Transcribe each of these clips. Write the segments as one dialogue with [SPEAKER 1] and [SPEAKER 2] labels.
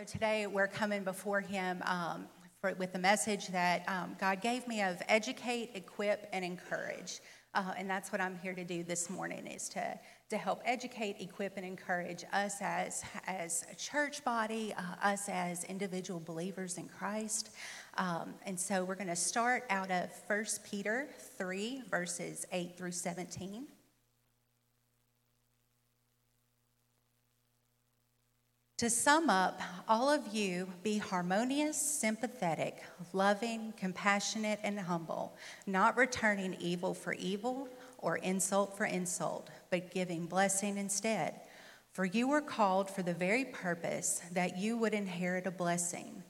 [SPEAKER 1] so today we're coming before Him um, for, with the message that um, God gave me of educate, equip, and encourage. Uh, and that's what I'm here to do this morning is to, to help educate, equip, and encourage us as, as a church body, uh, us as individual believers in Christ. Um, and so we're going to start out of 1 Peter 3, verses 8 through 17. To sum up, all of you be harmonious, sympathetic, loving, compassionate, and humble, not returning evil for evil or insult for insult, but giving blessing instead. For you were called for the very purpose that you would inherit a blessing.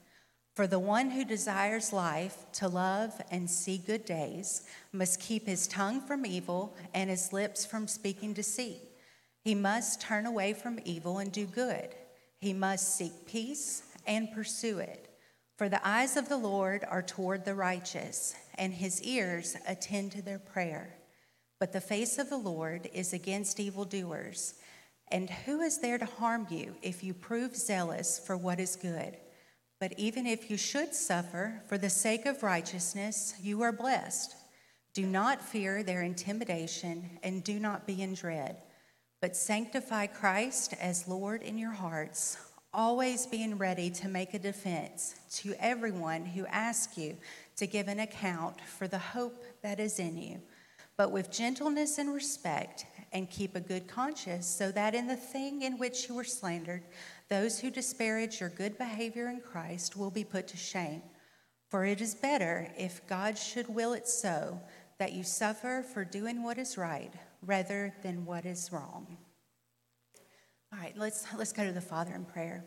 [SPEAKER 1] For the one who desires life to love and see good days must keep his tongue from evil and his lips from speaking deceit. He must turn away from evil and do good. He must seek peace and pursue it. For the eyes of the Lord are toward the righteous, and his ears attend to their prayer. But the face of the Lord is against evildoers. And who is there to harm you if you prove zealous for what is good? But even if you should suffer for the sake of righteousness, you are blessed. Do not fear their intimidation, and do not be in dread. But sanctify Christ as Lord in your hearts, always being ready to make a defense to everyone who asks you to give an account for the hope that is in you, but with gentleness and respect, and keep a good conscience, so that in the thing in which you were slandered, those who disparage your good behavior in Christ will be put to shame. For it is better, if God should will it so, that you suffer for doing what is right rather than what is wrong. All right, let's, let's go to the Father in prayer.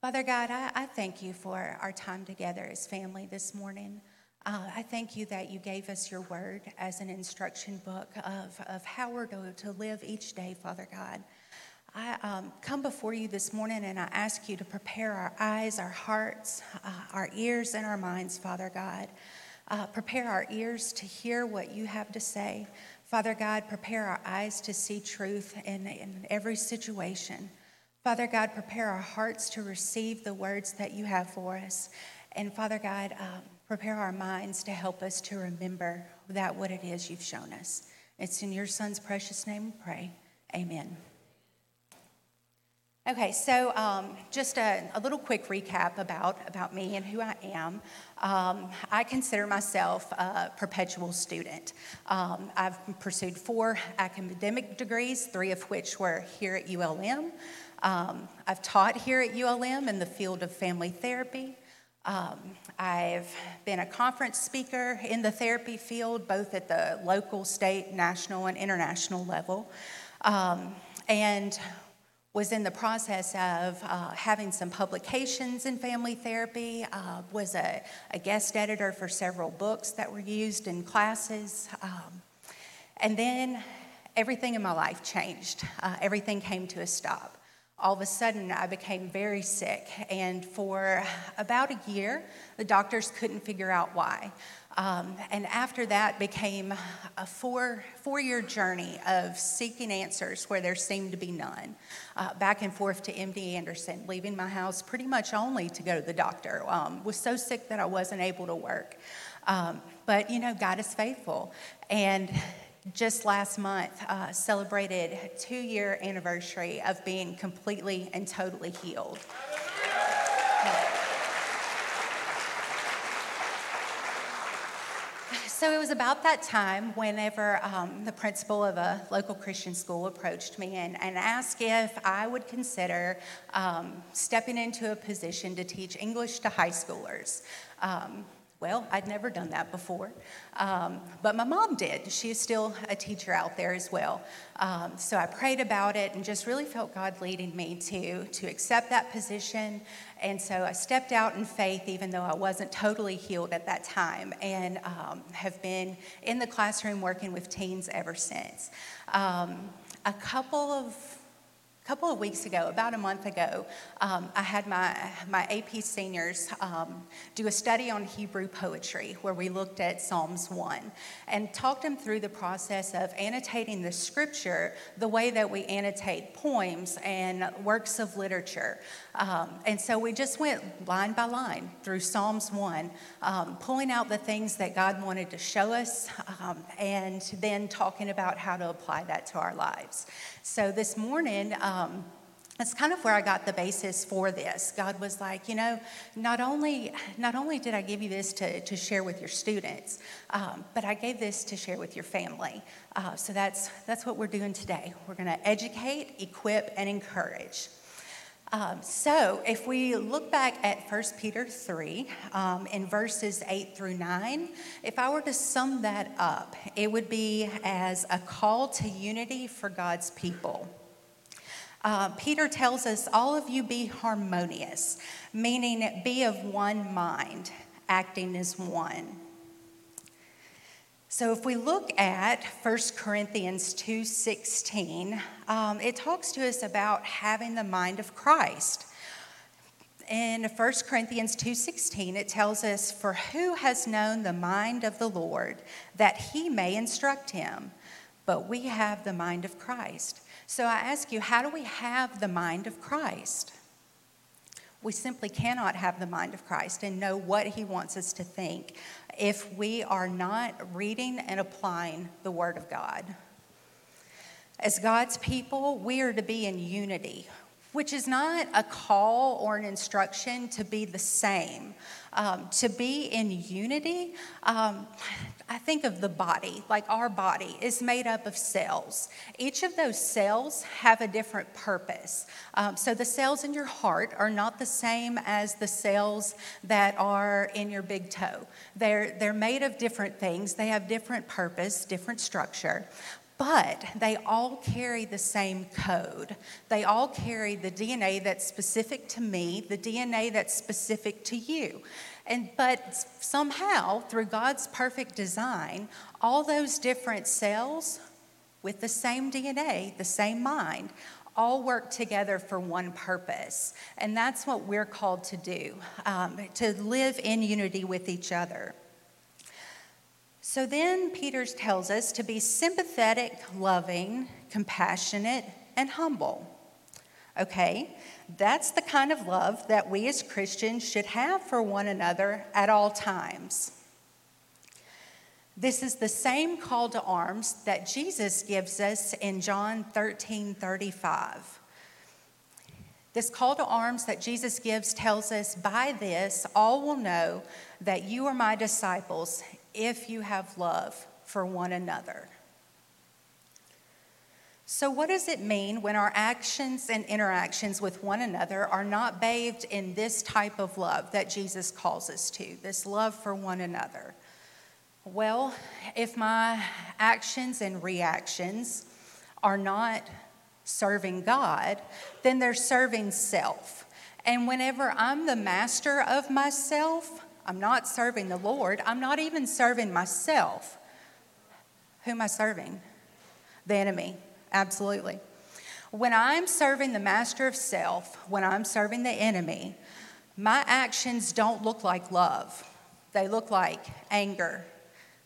[SPEAKER 1] Father God, I, I thank you for our time together as family this morning. Uh, I thank you that you gave us your word as an instruction book of, of how we're to, to live each day, Father God. I um, come before you this morning and I ask you to prepare our eyes, our hearts, uh, our ears, and our minds, Father God. Uh, prepare our ears to hear what you have to say. Father God, prepare our eyes to see truth in, in every situation. Father God, prepare our hearts to receive the words that you have for us. And Father God, um, prepare our minds to help us to remember that what it is you've shown us. It's in your Son's precious name we pray. Amen. Okay, so um, just a, a, little quick recap about, about me and who I am. Um, I consider myself a perpetual student. Um, I've pursued four academic degrees, three of which were here at ULM. Um, I've taught here at ULM in the field of family therapy. Um, I've been a conference speaker in the therapy field, both at the local, state, national, and international level. Um, and was in the process of uh, having some publications in family therapy, uh, was a, a, guest editor for several books that were used in classes. Um, and then everything in my life changed. Uh, everything came to a stop. All of a sudden, I became very sick, and for about a year, the doctors couldn't figure out why. Um, and after that became a four, four-year journey of seeking answers where there seemed to be none. Uh, back and forth to MD Anderson, leaving my house pretty much only to go to the doctor. Um, was so sick that I wasn't able to work. Um, but, you know, God is faithful. And just last month uh, celebrated two-year anniversary of being completely and totally healed. So it was about that time whenever um, the principal of a local Christian school approached me and, and asked if I would consider um, stepping into a position to teach English to high schoolers. Um, well, I'd never done that before, um, but my mom did. She's still a teacher out there as well. Um, so I prayed about it and just really felt God leading me to, to accept that position. And so I stepped out in faith, even though I wasn't totally healed at that time, and um, have been in the classroom working with teens ever since. Um, a couple of couple of weeks ago, about a month ago, um, I had my, my AP seniors um, do a study on Hebrew poetry where we looked at Psalms 1 and talked them through the process of annotating the scripture the way that we annotate poems and works of literature. Um, and so we just went line by line through Psalms 1, um, pulling out the things that God wanted to show us um, and then talking about how to apply that to our lives. So this morning, um, that's kind of where I got the basis for this. God was like, you know, not only not only did I give you this to, to share with your students, um, but I gave this to share with your family. Uh, so that's that's what we're doing today. We're going to educate, equip, and encourage. Um, so if we look back at 1 Peter 3 um, in verses 8 through 9, if I were to sum that up, it would be as a call to unity for God's people. Uh, Peter tells us, All of you be harmonious, meaning be of one mind, acting as one. So if we look at 1 Corinthians 2:16, um, it talks to us about having the mind of Christ. In 1 Corinthians 2:16, it tells us, "For who has known the mind of the Lord that he may instruct him? But we have the mind of Christ." So I ask you, how do we have the mind of Christ? We simply cannot have the mind of Christ and know what he wants us to think if we are not reading and applying the Word of God. As God's people, we are to be in unity, which is not a call or an instruction to be the same. Um, to be in unity, um, I think of the body, like our body is made up of cells. Each of those cells have a different purpose. Um, so the cells in your heart are not the same as the cells that are in your big toe. They're, they're made of different things, they have different purpose, different structure but they all carry the same code. They all carry the DNA that's specific to me, the DNA that's specific to you. And but somehow, through God's perfect design, all those different cells with the same DNA, the same mind, all work together for one purpose. And that's what we're called to do um, to live in unity with each other. So then Peter tells us to be sympathetic, loving, compassionate, and humble. Okay, that's the kind of love that we as Christians should have for one another at all times. This is the same call to arms that Jesus gives us in John 13 35. This call to arms that Jesus gives tells us, By this all will know that you are my disciples if you have love for one another. So, what does it mean when our actions and interactions with one another are not bathed in this type of love that Jesus calls us to, this love for one another? Well, if my actions and reactions are not serving God, then they're serving self. And whenever I'm the master of myself, I'm not serving the Lord. I'm not even serving myself. Who am I serving? The enemy, absolutely. When I'm serving the master of self, when I'm serving the enemy, my actions don't look like love. They look like anger.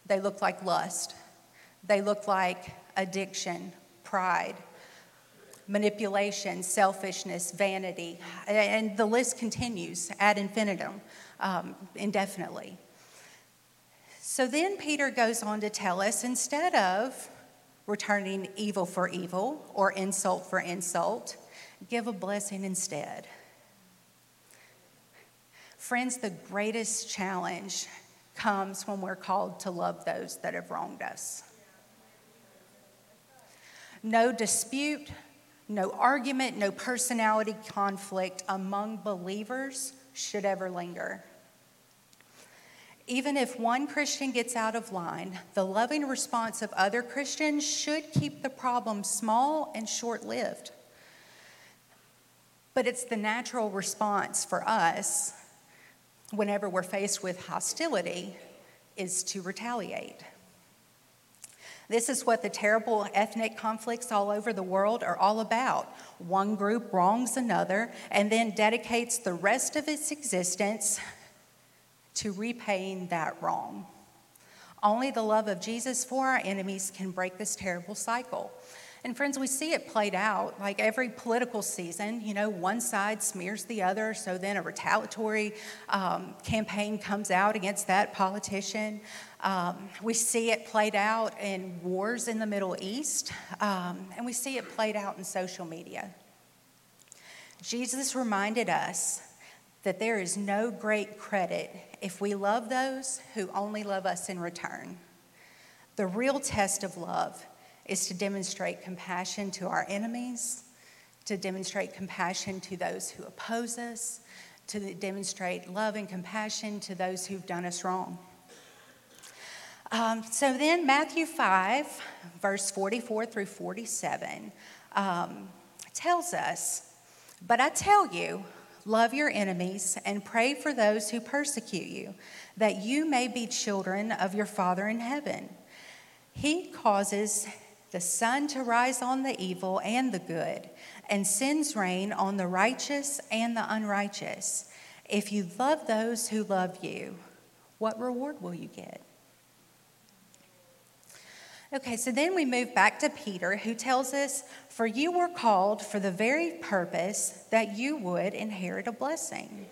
[SPEAKER 1] They look like lust. They look like addiction, pride, manipulation, selfishness, vanity, and the list continues ad infinitum um, indefinitely. So then Peter goes on to tell us instead of returning evil for evil or insult for insult, give a blessing instead. Friends, the greatest challenge comes when we're called to love those that have wronged us. No dispute, no argument, no personality conflict among believers should ever linger. Even if one Christian gets out of line, the loving response of other Christians should keep the problem small and short lived. But it's the natural response for us whenever we're faced with hostility is to retaliate. This is what the terrible ethnic conflicts all over the world are all about. One group wrongs another and then dedicates the rest of its existence to repaying that wrong. Only the love of Jesus for our enemies can break this terrible cycle. And friends, we see it played out like every political season. You know, one side smears the other, so then a retaliatory um, campaign comes out against that politician. Um, we see it played out in wars in the Middle East, um, and we see it played out in social media. Jesus reminded us that there is no great credit if we love those who only love us in return. The real test of love is to demonstrate compassion to our enemies, to demonstrate compassion to those who oppose us, to demonstrate love and compassion to those who've done us wrong. Um, so then, Matthew 5, verse 44 through 47, um, tells us, But I tell you, love your enemies and pray for those who persecute you, that you may be children of your Father in heaven. He causes the sun to rise on the evil and the good, and sends rain on the righteous and the unrighteous. If you love those who love you, what reward will you get? Okay, so then we move back to Peter, who tells us, For you were called for the very purpose that you would inherit a blessing.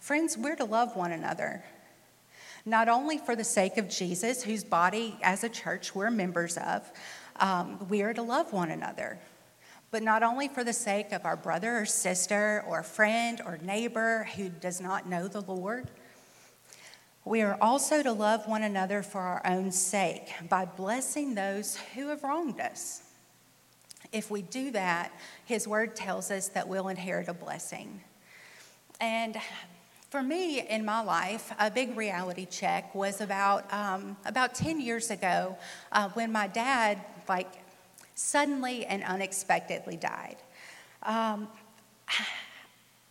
[SPEAKER 1] Friends, we're to love one another, not only for the sake of Jesus, whose body as a church we're members of, um, we are to love one another, but not only for the sake of our brother or sister or friend or neighbor who does not know the Lord we are also to love one another for our own sake by blessing those who have wronged us. If we do that, His Word tells us that we'll inherit a blessing. And for me in my life, a big reality check was about um, about 10 years ago uh, when my dad, like, suddenly and unexpectedly died. Um,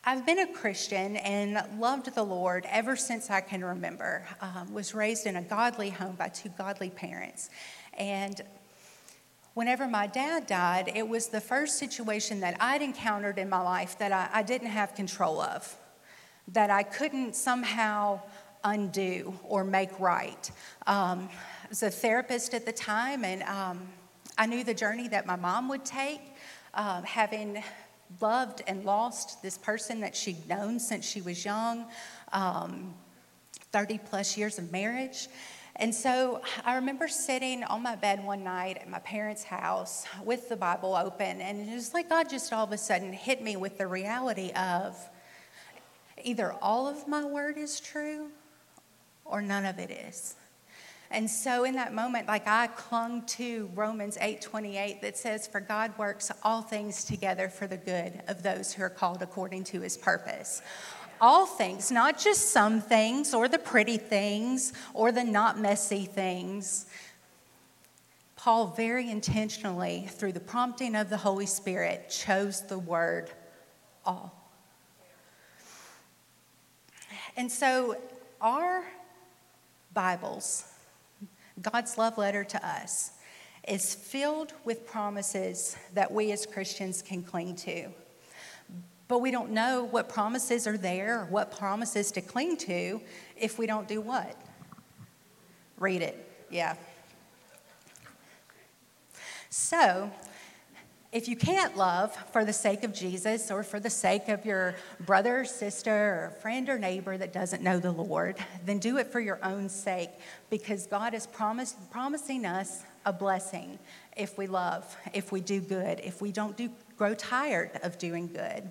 [SPEAKER 1] I've been a Christian and loved the Lord ever since I can remember. Um, was raised in a godly home by two godly parents. And whenever my dad died, it was the first situation that I'd encountered in my life that I, I didn't have control of, that I couldn't somehow undo or make right. Um, I was a therapist at the time, and um, I knew the journey that my mom would take, uh, having loved and lost this person that she'd known since she was young, um, 30 plus years of marriage. And so I remember sitting on my bed one night at my parents' house with the Bible open, and it was like God just all of a sudden hit me with the reality of either all of my word is true or none of it is. And so in that moment, like I clung to Romans 8:28 that says, For God works all things together for the good of those who are called according to his purpose. All things, not just some things or the pretty things or the not messy things. Paul very intentionally, through the prompting of the Holy Spirit, chose the word all. And so our Bibles God's love letter to us, is filled with promises that we as Christians can cling to. But we don't know what promises are there, what promises to cling to, if we don't do what? Read it, yeah. So, if you can't love for the sake of Jesus or for the sake of your brother sister or friend or neighbor that doesn't know the Lord, then do it for your own sake because God is promised, promising us a blessing if we love, if we do good, if we don't do, grow tired of doing good.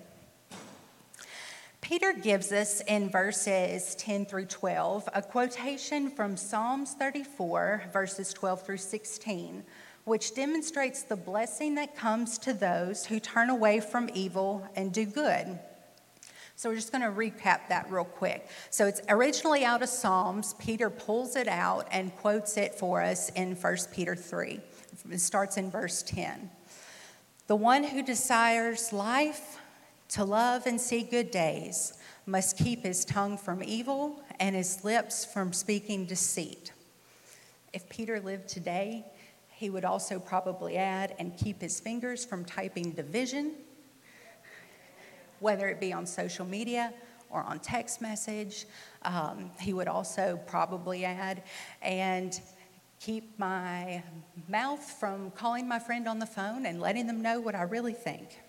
[SPEAKER 1] Peter gives us in verses 10 through 12 a quotation from Psalms 34, verses 12 through 16 which demonstrates the blessing that comes to those who turn away from evil and do good. So we're just going to recap that real quick. So it's originally out of Psalms. Peter pulls it out and quotes it for us in 1 Peter 3. It starts in verse 10. The one who desires life, to love and see good days, must keep his tongue from evil and his lips from speaking deceit. If Peter lived today, he would also probably add and keep his fingers from typing division, whether it be on social media or on text message. Um, he would also probably add, and keep my mouth from calling my friend on the phone and letting them know what I really think.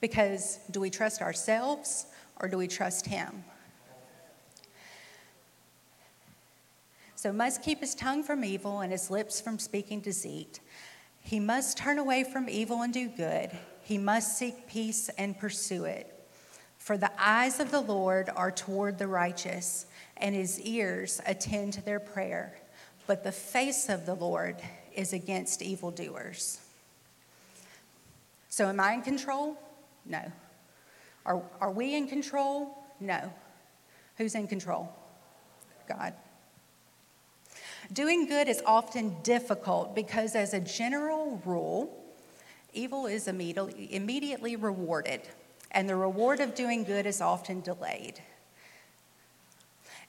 [SPEAKER 1] Because do we trust ourselves or do we trust Him? So, must keep his tongue from evil and his lips from speaking deceit. He must turn away from evil and do good. He must seek peace and pursue it. For the eyes of the Lord are toward the righteous, and his ears attend to their prayer. But the face of the Lord is against evildoers. So, am I in control? No. Are, are we in control? No. Who's in control? God. Doing good is often difficult because, as a general rule, evil is immediately, rewarded, and the reward of doing good is often delayed.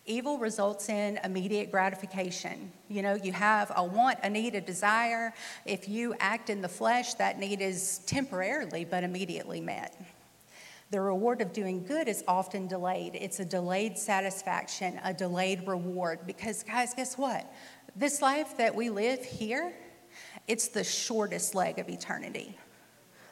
[SPEAKER 1] Evil results in immediate gratification. You know, you have a want, a need, a desire. If you act in the flesh, that need is temporarily but immediately met. The reward of doing good is often delayed. It's a delayed satisfaction, a delayed reward. Because, guys, guess what? This life that we live here, it's the shortest leg of eternity.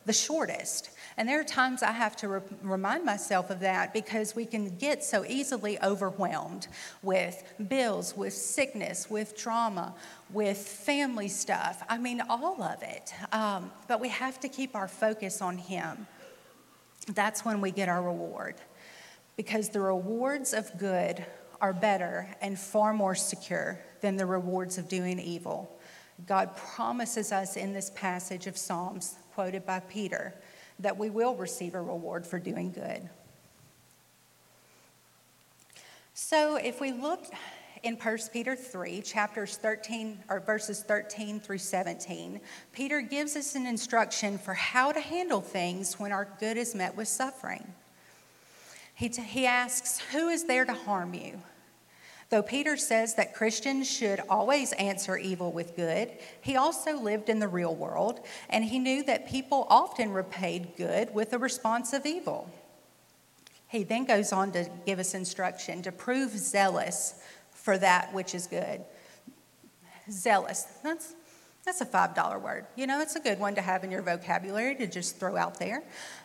[SPEAKER 1] The shortest. And there are times I have to re- remind myself of that because we can get so easily overwhelmed with bills, with sickness, with trauma, with family stuff. I mean, all of it. Um, but we have to keep our focus on Him. That's when we get our reward. Because the rewards of good are better and far more secure than the rewards of doing evil. God promises us in this passage of Psalms, quoted by Peter, that we will receive a reward for doing good. So if we look in 1 Peter 3, chapters 13 or verses 13 through 17, Peter gives us an instruction for how to handle things when our good is met with suffering. He, t- he asks, Who is there to harm you? Though Peter says that Christians should always answer evil with good, he also lived in the real world, and he knew that people often repaid good with a response of evil. He then goes on to give us instruction to prove zealous for that which is good. Zealous, that's, that's a $5 word. You know, it's a good one to have in your vocabulary to just throw out there.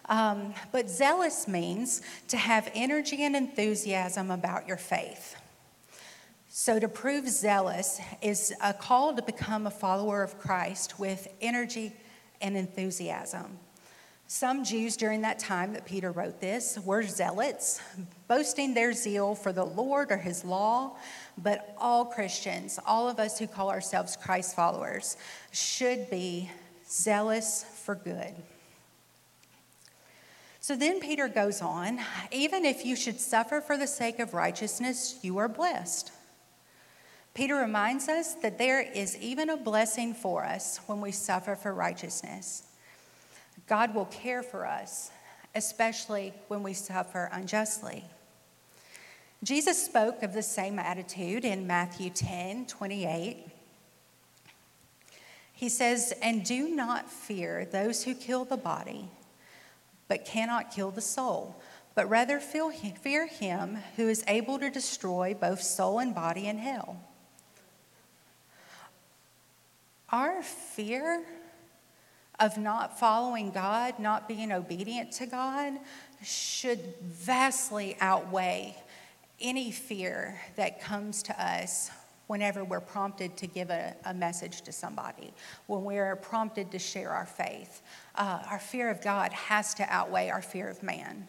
[SPEAKER 1] Um, but zealous means to have energy and enthusiasm about your faith. So, to prove zealous is a call to become a follower of Christ with energy and enthusiasm. Some Jews during that time that Peter wrote this were zealots, boasting their zeal for the Lord or his law. But all Christians, all of us who call ourselves Christ followers, should be zealous for good. So then Peter goes on even if you should suffer for the sake of righteousness, you are blessed. Peter reminds us that there is even a blessing for us when we suffer for righteousness. God will care for us, especially when we suffer unjustly. Jesus spoke of the same attitude in Matthew 10 28. He says, And do not fear those who kill the body, but cannot kill the soul, but rather fear him who is able to destroy both soul and body in hell. Our fear of not following God, not being obedient to God, should vastly outweigh any fear that comes to us whenever we're prompted to give a, a message to somebody, when we're prompted to share our faith. Uh, our fear of God has to outweigh our fear of man.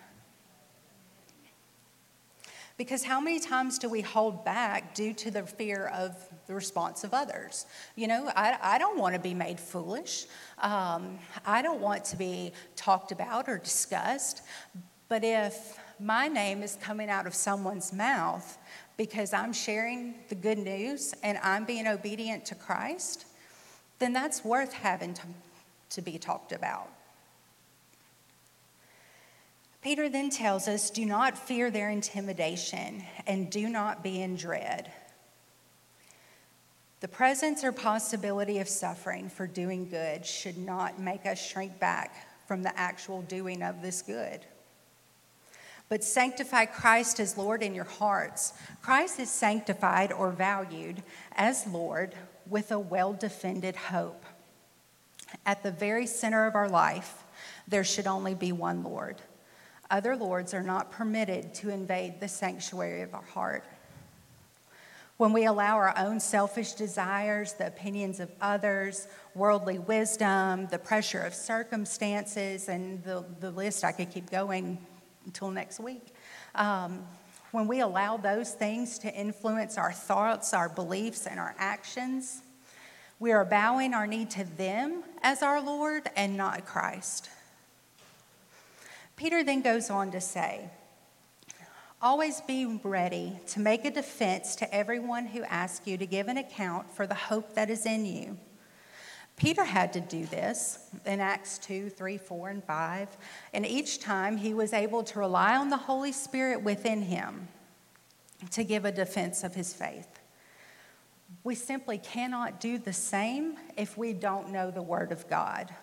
[SPEAKER 1] Because how many times do we hold back due to the fear of the response of others? You know, I, I don't want to be made foolish. Um, I don't want to be talked about or discussed. But if my name is coming out of someone's mouth because I'm sharing the good news and I'm being obedient to Christ, then that's worth having to, to be talked about. Peter then tells us do not fear their intimidation and do not be in dread. The presence or possibility of suffering for doing good should not make us shrink back from the actual doing of this good. But sanctify Christ as Lord in your hearts. Christ is sanctified or valued as Lord with a well defended hope. At the very center of our life, there should only be one Lord. Other lords are not permitted to invade the sanctuary of our heart. When we allow our own selfish desires, the opinions of others, worldly wisdom, the pressure of circumstances, and the, the list I could keep going until next week. Um, when we allow those things to influence our thoughts, our beliefs, and our actions, we are bowing our knee to them as our Lord and not Christ. Peter then goes on to say, Always be ready to make a defense to everyone who asks you to give an account for the hope that is in you. Peter had to do this in Acts 2, 3, 4, and 5, and each time he was able to rely on the Holy Spirit within him to give a defense of his faith. We simply cannot do the same if we don't know the Word of God.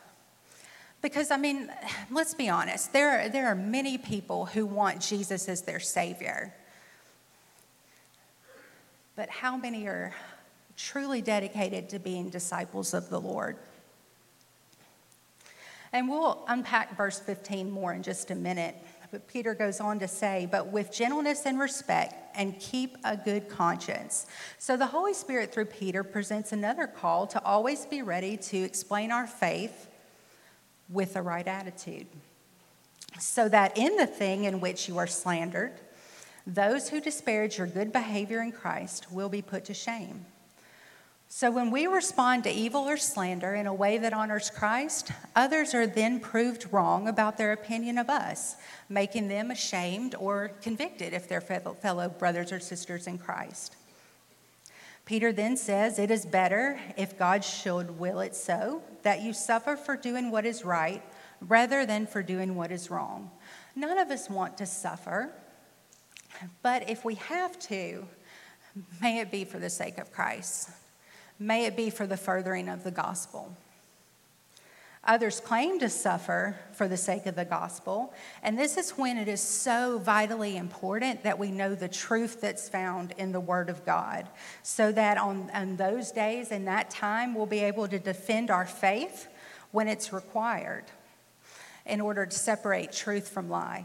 [SPEAKER 1] Because, I mean, let's be honest, there, there are many people who want Jesus as their Savior. But how many are truly dedicated to being disciples of the Lord? And we'll unpack verse 15 more in just a minute. But Peter goes on to say, but with gentleness and respect, and keep a good conscience. So the Holy Spirit, through Peter, presents another call to always be ready to explain our faith with the right attitude, so that in the thing in which you are slandered, those who disparage your good behavior in Christ will be put to shame. So, when we respond to evil or slander in a way that honors Christ, others are then proved wrong about their opinion of us, making them ashamed or convicted if they're fellow brothers or sisters in Christ. Peter then says, It is better, if God should will it so, that you suffer for doing what is right rather than for doing what is wrong. None of us want to suffer, but if we have to, may it be for the sake of Christ. May it be for the furthering of the gospel. Others claim to suffer for the sake of the gospel. And this is when it is so vitally important that we know the truth that's found in the Word of God, so that on, on those days and that time, we'll be able to defend our faith when it's required in order to separate truth from lie.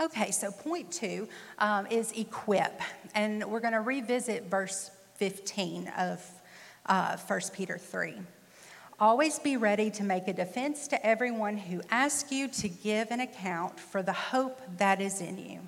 [SPEAKER 1] Okay, so point two um, is equip. And we're going to revisit verse 15 of uh, 1 Peter 3. Always be ready to make a defense to everyone who asks you to give an account for the hope that is in you.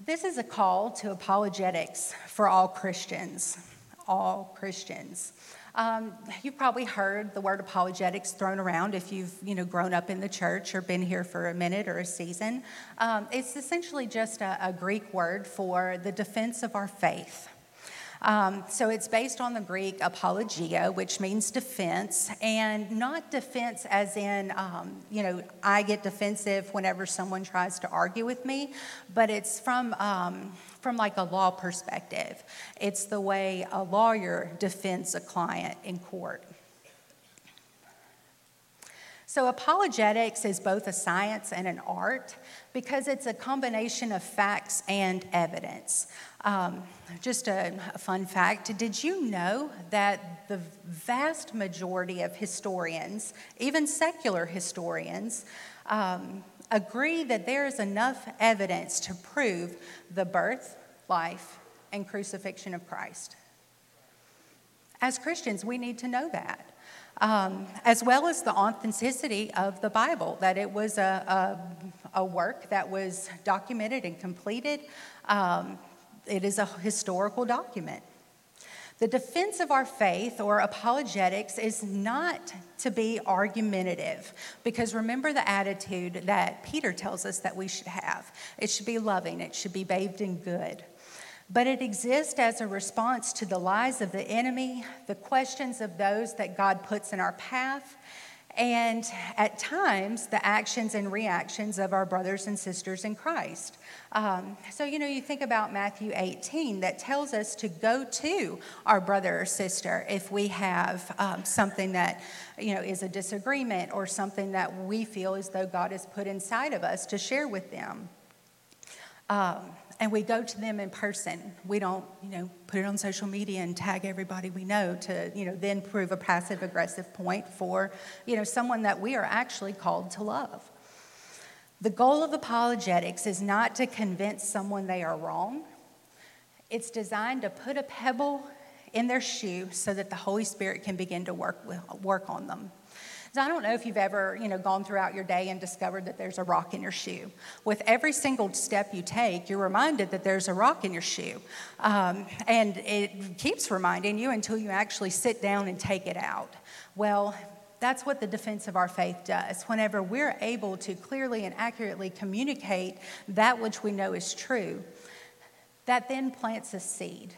[SPEAKER 1] This is a call to apologetics for all Christians. All Christians. Um, you've probably heard the word apologetics thrown around if you've you know grown up in the church or been here for a minute or a season. Um, it's essentially just a, a Greek word for the defense of our faith. Um, so it's based on the Greek apologia, which means defense, and not defense as in, um, you know, I get defensive whenever someone tries to argue with me, but it's from, um, from like a law perspective. It's the way a lawyer defends a client in court. So, apologetics is both a science and an art because it's a combination of facts and evidence. Um, just a, a, fun fact did you know that the vast majority of historians, even secular historians, um, agree that there is enough evidence to prove the birth, life, and crucifixion of Christ? As Christians, we need to know that um, as well as the authenticity of the Bible, that it was a, a, a work that was documented and completed. Um, it is a historical document. The defense of our faith or apologetics is not to be argumentative, because remember the attitude that Peter tells us that we should have. It should be loving, it should be bathed in good but it exists as a response to the lies of the enemy, the questions of those that God puts in our path, and at times the actions and reactions of our brothers and sisters in Christ. Um, so, you know, you think about Matthew 18 that tells us to go to our brother or sister if we have um, something that, you know, is a disagreement or something that we feel as though God has put inside of us to share with them. Um, and we go to them in person. We don't, you know, put it on social media and tag everybody we know to, you know, then prove a passive aggressive point for, you know, someone that we are actually called to love. The goal of apologetics is not to convince someone they are wrong. It's designed to put a pebble in their shoe so that the Holy Spirit can begin to work, work on them. So I don't know if you've ever, you know, gone throughout your day and discovered that there's a rock in your shoe. With every single step you take, you're reminded that there's a rock in your shoe. Um, and it keeps reminding you until you actually sit down and take it out. Well, that's what the defense of our faith does. Whenever we're able to clearly and accurately communicate that which we know is true, that then plants a seed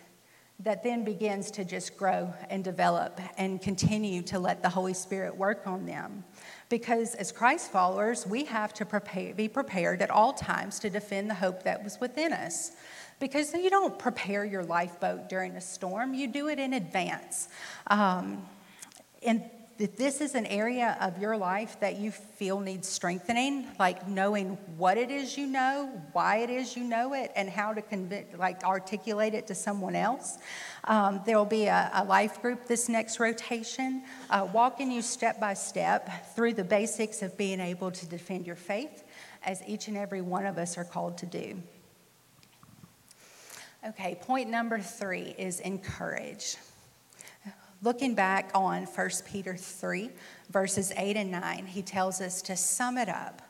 [SPEAKER 1] that then begins to just grow and develop and continue to let the Holy Spirit work on them. Because as Christ followers, we have to prepare, be prepared at all times to defend the hope that was within us. Because you don't prepare your lifeboat during a storm, you do it in advance. Um, and if this is an area of your life that you feel needs strengthening, like knowing what it is you know, why it is you know it, and how to conv- like articulate it to someone else, um, there will be a, a, life group this next rotation, uh, walking you step by step through the basics of being able to defend your faith, as each and every one of us are called to do. Okay, point number three is encourage. Looking back on 1 Peter 3, verses 8 and 9, he tells us to sum it up.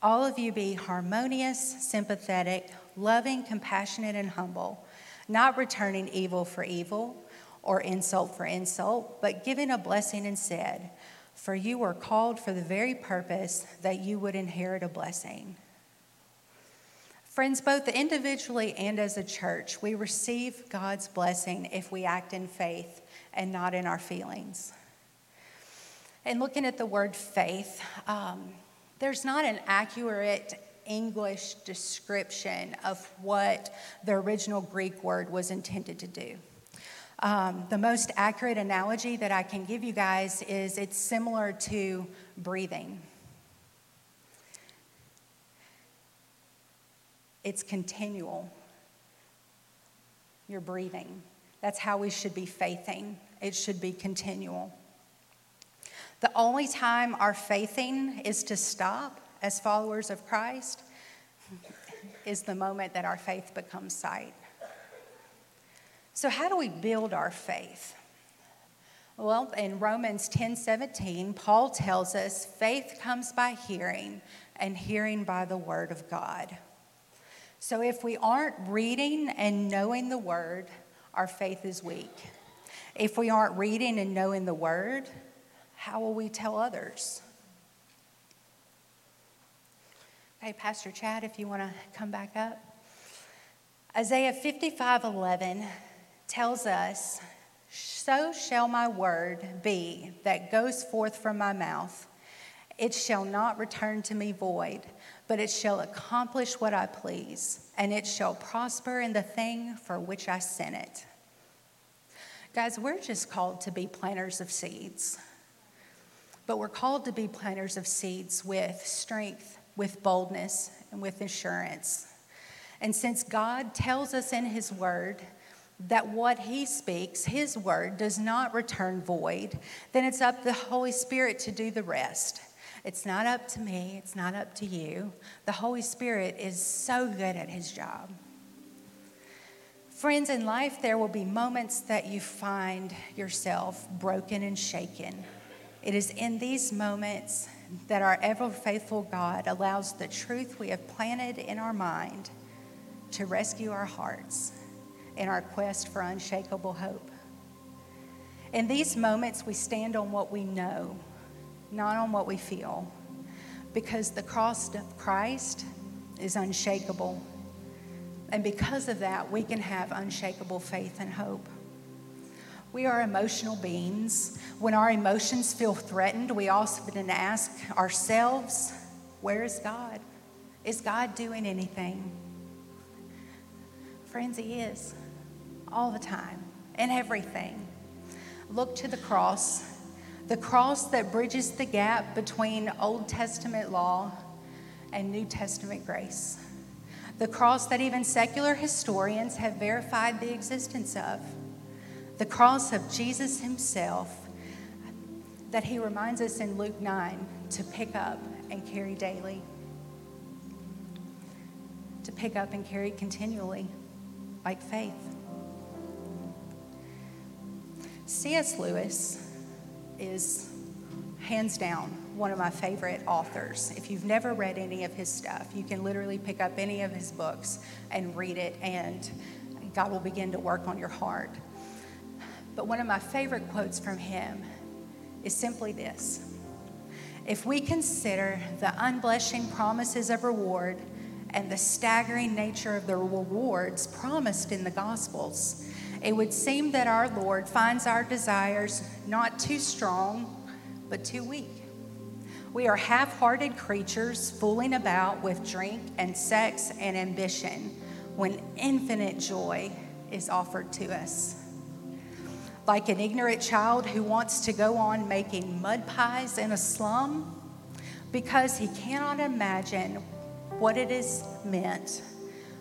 [SPEAKER 1] All of you be harmonious, sympathetic, loving, compassionate, and humble, not returning evil for evil or insult for insult, but giving a blessing instead. For you were called for the very purpose that you would inherit a blessing. Friends, both individually and as a church, we receive God's blessing if we act in faith and not in our feelings. And looking at the word faith, um, there's not an accurate English description of what the original Greek word was intended to do. Um, the most accurate analogy that I can give you guys is it's similar to breathing. It's continual. You're breathing. That's how we should be faithing. It should be continual. The only time our faithing is to stop as followers of Christ is the moment that our faith becomes sight. So, how do we build our faith? Well, in Romans 10 17, Paul tells us faith comes by hearing, and hearing by the word of God. So, if we aren't reading and knowing the word, our faith is weak. If we aren't reading and knowing the word, how will we tell others? Okay, Pastor Chad, if you want to come back up. Isaiah 55 11 tells us, So shall my word be that goes forth from my mouth. It shall not return to me void, but it shall accomplish what I please, and it shall prosper in the thing for which I sent it. Guys, we're just called to be planters of seeds, but we're called to be planters of seeds with strength, with boldness, and with assurance. And since God tells us in His Word, that what he speaks, his word, does not return void, then it's up the Holy Spirit to do the rest. It's not up to me, it's not up to you. The Holy Spirit is so good at his job. Friends, in life, there will be moments that you find yourself broken and shaken. It is in these moments that our ever faithful God allows the truth we have planted in our mind to rescue our hearts in our quest for unshakable hope. In these moments, we stand on what we know not on what we feel, because the cross of Christ is unshakable. And because of that, we can have unshakable faith and hope. We are emotional beings. When our emotions feel threatened, we often ask ourselves, Where is God? Is God doing anything? Friends, He is all the time and everything. Look to the cross, the cross that bridges the gap between Old Testament law and New Testament grace, the cross that even secular historians have verified the existence of, the cross of Jesus Himself that He reminds us in Luke 9 to pick up and carry daily, to pick up and carry continually like faith. C.S. Lewis is hands down one of my favorite authors. If you've never read any of his stuff, you can literally pick up any of his books and read it, and God will begin to work on your heart. But one of my favorite quotes from him is simply this If we consider the unblushing promises of reward and the staggering nature of the rewards promised in the Gospels, it would seem that our Lord finds our desires not too strong, but too weak. We are half hearted creatures fooling about with drink and sex and ambition when infinite joy is offered to us. Like an ignorant child who wants to go on making mud pies in a slum because he cannot imagine what it is meant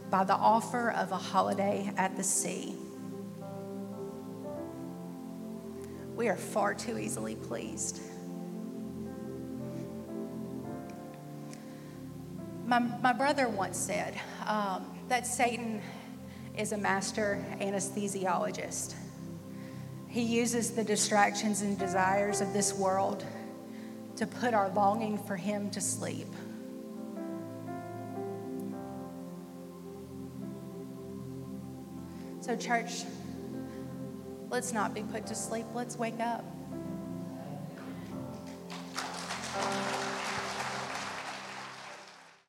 [SPEAKER 1] by the offer of a holiday at the sea. We are far too easily pleased. My, my brother once said um, that Satan is a master anesthesiologist. He uses the distractions and desires of this world to put our longing for him to sleep. So, church, let's not be put to sleep. Let's wake up.